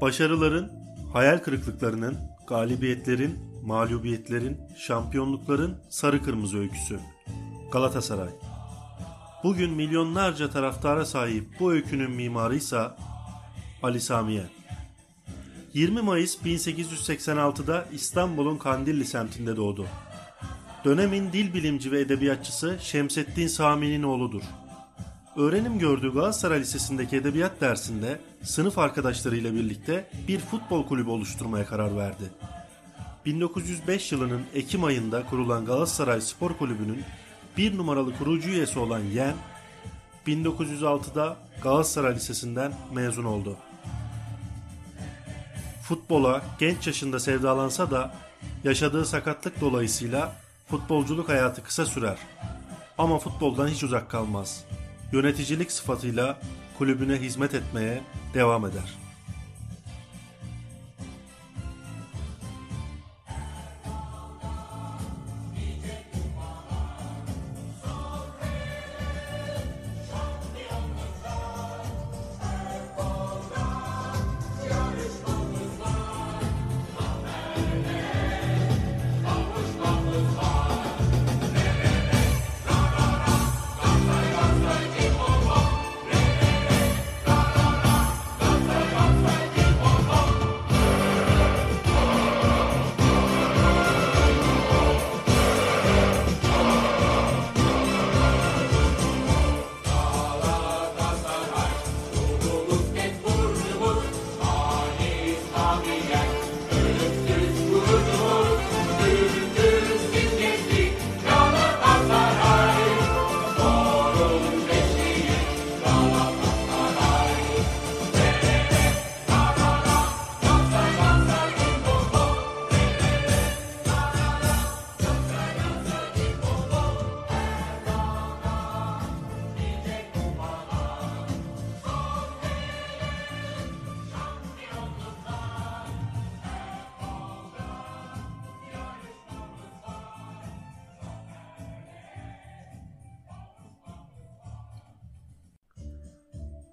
Başarıların, hayal kırıklıklarının, galibiyetlerin, mağlubiyetlerin, şampiyonlukların sarı kırmızı öyküsü. Galatasaray. Bugün milyonlarca taraftara sahip bu öykünün mimarıysa Ali Samiye. 20 Mayıs 1886'da İstanbul'un Kandilli semtinde doğdu. Dönemin dil bilimci ve edebiyatçısı Şemseddin Sami'nin oğludur. Öğrenim gördüğü Galatasaray Lisesi'ndeki edebiyat dersinde sınıf arkadaşlarıyla birlikte bir futbol kulübü oluşturmaya karar verdi. 1905 yılının Ekim ayında kurulan Galatasaray Spor Kulübü'nün bir numaralı kurucu üyesi olan Yen, 1906'da Galatasaray Lisesi'nden mezun oldu. Futbola genç yaşında sevdalansa da yaşadığı sakatlık dolayısıyla futbolculuk hayatı kısa sürer. Ama futboldan hiç uzak kalmaz. Yöneticilik sıfatıyla kulübüne hizmet etmeye devam eder.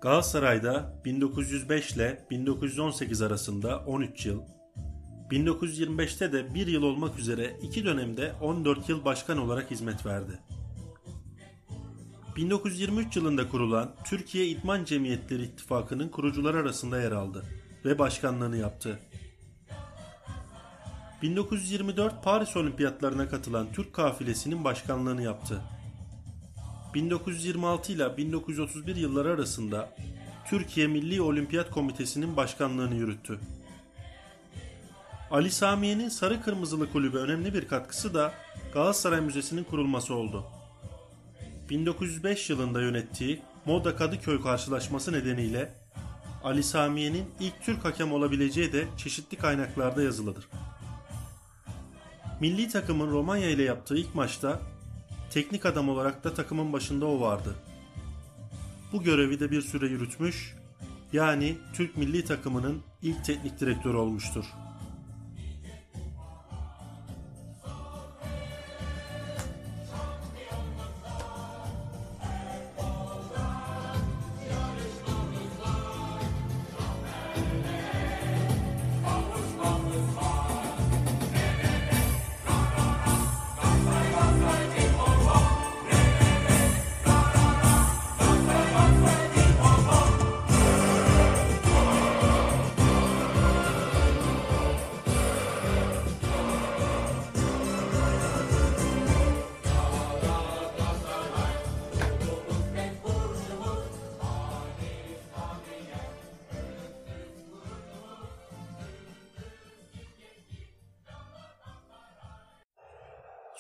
Galatasaray'da 1905 ile 1918 arasında 13 yıl, 1925'te de 1 yıl olmak üzere 2 dönemde 14 yıl başkan olarak hizmet verdi. 1923 yılında kurulan Türkiye İdman Cemiyetleri İttifakı'nın kurucuları arasında yer aldı ve başkanlığını yaptı. 1924 Paris Olimpiyatlarına katılan Türk kafilesinin başkanlığını yaptı. 1926 ile 1931 yılları arasında Türkiye Milli Olimpiyat Komitesi'nin başkanlığını yürüttü. Ali Samiye'nin Sarı Kırmızılı Kulübü önemli bir katkısı da Galatasaray Müzesi'nin kurulması oldu. 1905 yılında yönettiği Moda Kadıköy karşılaşması nedeniyle Ali Samiye'nin ilk Türk hakem olabileceği de çeşitli kaynaklarda yazılıdır. Milli takımın Romanya ile yaptığı ilk maçta Teknik adam olarak da takımın başında o vardı. Bu görevi de bir süre yürütmüş, yani Türk milli takımının ilk teknik direktörü olmuştur.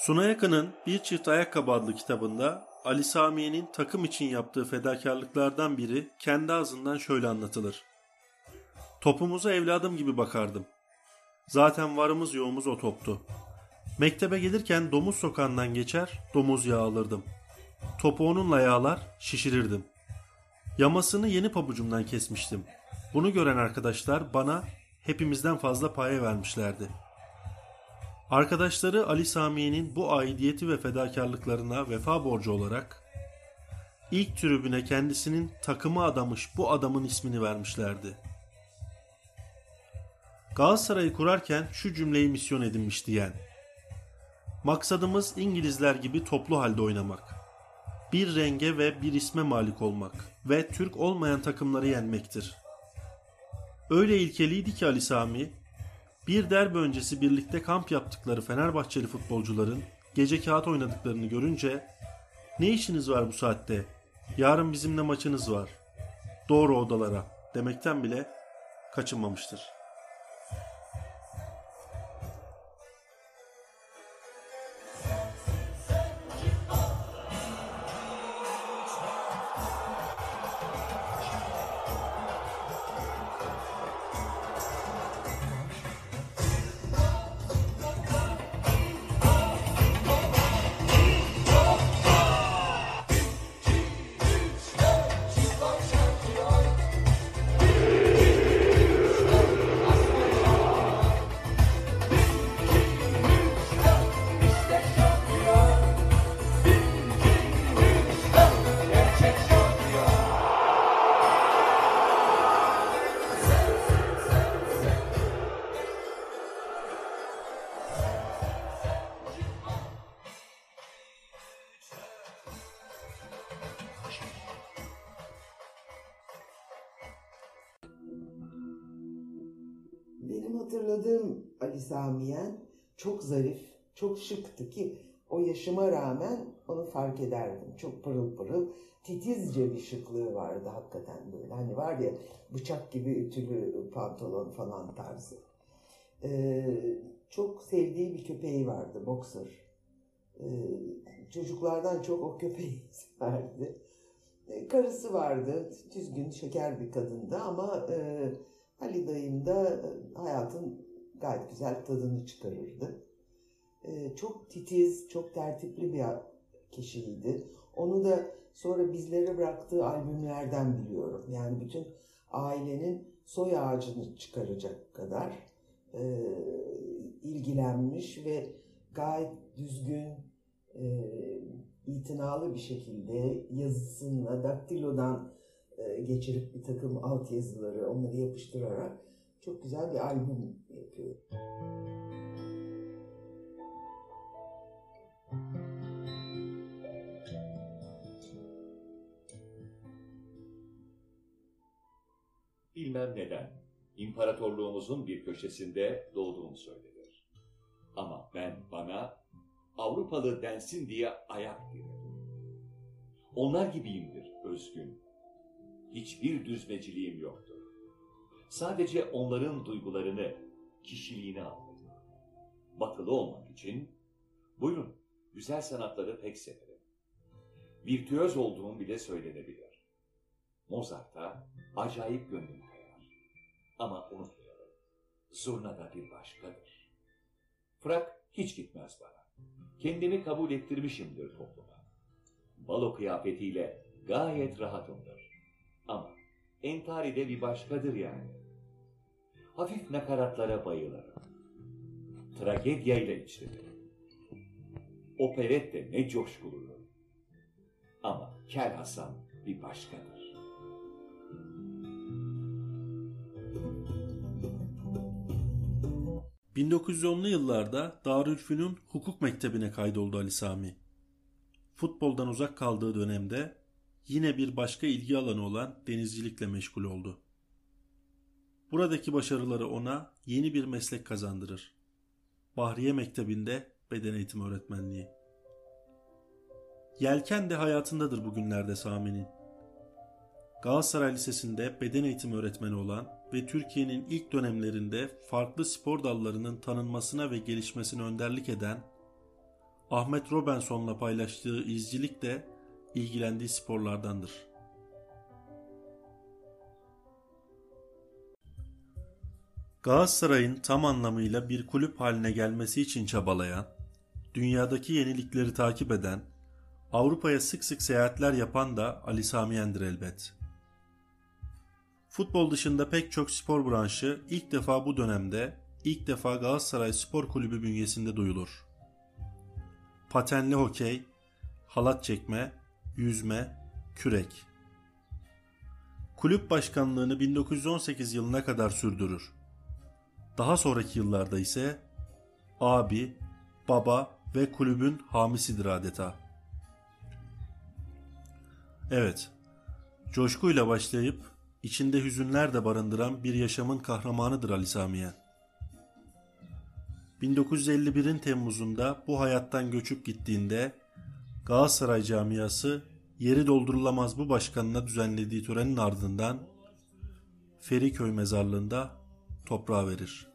Suna Yakın'ın Bir Çift Ayakkabı adlı kitabında Ali Samiye'nin takım için yaptığı fedakarlıklardan biri kendi ağzından şöyle anlatılır. Topumuza evladım gibi bakardım. Zaten varımız yoğumuz o toptu. Mektebe gelirken domuz sokağından geçer, domuz yağı alırdım. Topu onunla yağlar, şişirirdim. Yamasını yeni pabucumdan kesmiştim. Bunu gören arkadaşlar bana hepimizden fazla paya vermişlerdi. Arkadaşları Ali Samiye'nin bu aidiyeti ve fedakarlıklarına vefa borcu olarak ilk tribüne kendisinin takımı adamış bu adamın ismini vermişlerdi. Galatasaray'ı kurarken şu cümleyi misyon edinmişti yani. Maksadımız İngilizler gibi toplu halde oynamak. Bir renge ve bir isme malik olmak ve Türk olmayan takımları yenmektir. Öyle ilkeliydi ki Ali Sami, bir derbi öncesi birlikte kamp yaptıkları Fenerbahçeli futbolcuların gece kağıt oynadıklarını görünce ne işiniz var bu saatte? Yarın bizimle maçınız var. Doğru odalara demekten bile kaçınmamıştır. Benim hatırladığım Ali Samiyen çok zarif, çok şıktı ki o yaşıma rağmen onu fark ederdim. Çok pırıl pırıl, titizce bir şıklığı vardı hakikaten böyle. Hani var ya bıçak gibi ütülü pantolon falan tarzı. Ee, çok sevdiği bir köpeği vardı, boxer. Ee, çocuklardan çok o köpeği severdi. Ee, karısı vardı, düzgün, şeker bir kadındı ama... E, Ali dayım da e, hayatın gayet güzel tadını çıkarırdı. Ee, çok titiz, çok tertipli bir kişiydi. Onu da sonra bizlere bıraktığı albümlerden biliyorum. Yani bütün ailenin soy ağacını çıkaracak kadar e, ilgilenmiş ve gayet düzgün, e, itinalı bir şekilde yazısıyla, daktilodan e, geçirip bir takım alt yazıları onları yapıştırarak çok güzel bir albüm yapıyor. Bilmem neden imparatorluğumuzun bir köşesinde doğduğum söylenir. Ama ben bana Avrupalı densin diye ayak direrim. Onlar gibiyimdir özgün, hiçbir düzmeciliğim yoktur. Sadece onların duygularını, kişiliğini anladım. Batılı olmak için, buyurun güzel sanatları pek severim. Virtüöz olduğum bile söylenebilir. Mozart'a acayip gönlüm kayar. Ama unutmayalım, zurna da bir başkadır. Frak hiç gitmez bana. Kendimi kabul ettirmişimdir topluma. Balo kıyafetiyle gayet rahatımdır. Ama entari de bir başkadır yani. Hafif nakaratlara bayılırım. Tragedyayla içlidir. Operet de ne coşkuludur. Ama Kel Hasan bir başkadır. ...1910'lu yıllarda Darülfünun Hukuk Mektebi'ne kaydoldu Ali Sami. Futboldan uzak kaldığı dönemde yine bir başka ilgi alanı olan denizcilikle meşgul oldu. Buradaki başarıları ona yeni bir meslek kazandırır. Bahriye Mektebi'nde beden eğitimi öğretmenliği. Yelken de hayatındadır bugünlerde Sami'nin. Galatasaray Lisesi'nde beden eğitimi öğretmeni olan ve Türkiye'nin ilk dönemlerinde farklı spor dallarının tanınmasına ve gelişmesine önderlik eden Ahmet Robinson'la paylaştığı izcilik de ilgilendiği sporlardandır. Galatasaray'ın tam anlamıyla bir kulüp haline gelmesi için çabalayan, dünyadaki yenilikleri takip eden, Avrupa'ya sık sık seyahatler yapan da Ali Sami Yen'dir elbet. Futbol dışında pek çok spor branşı ilk defa bu dönemde ilk defa Galatasaray Spor Kulübü bünyesinde duyulur. Patenli hokey, halat çekme, yüzme, kürek. Kulüp başkanlığını 1918 yılına kadar sürdürür. Daha sonraki yıllarda ise abi, baba ve kulübün hamisidir adeta. Evet, coşkuyla başlayıp içinde hüzünler de barındıran bir yaşamın kahramanıdır Ali Samiye. 1951'in Temmuz'unda bu hayattan göçüp gittiğinde Galatasaray camiası yeri doldurulamaz bu başkanına düzenlediği törenin ardından Feriköy mezarlığında toprağa verir.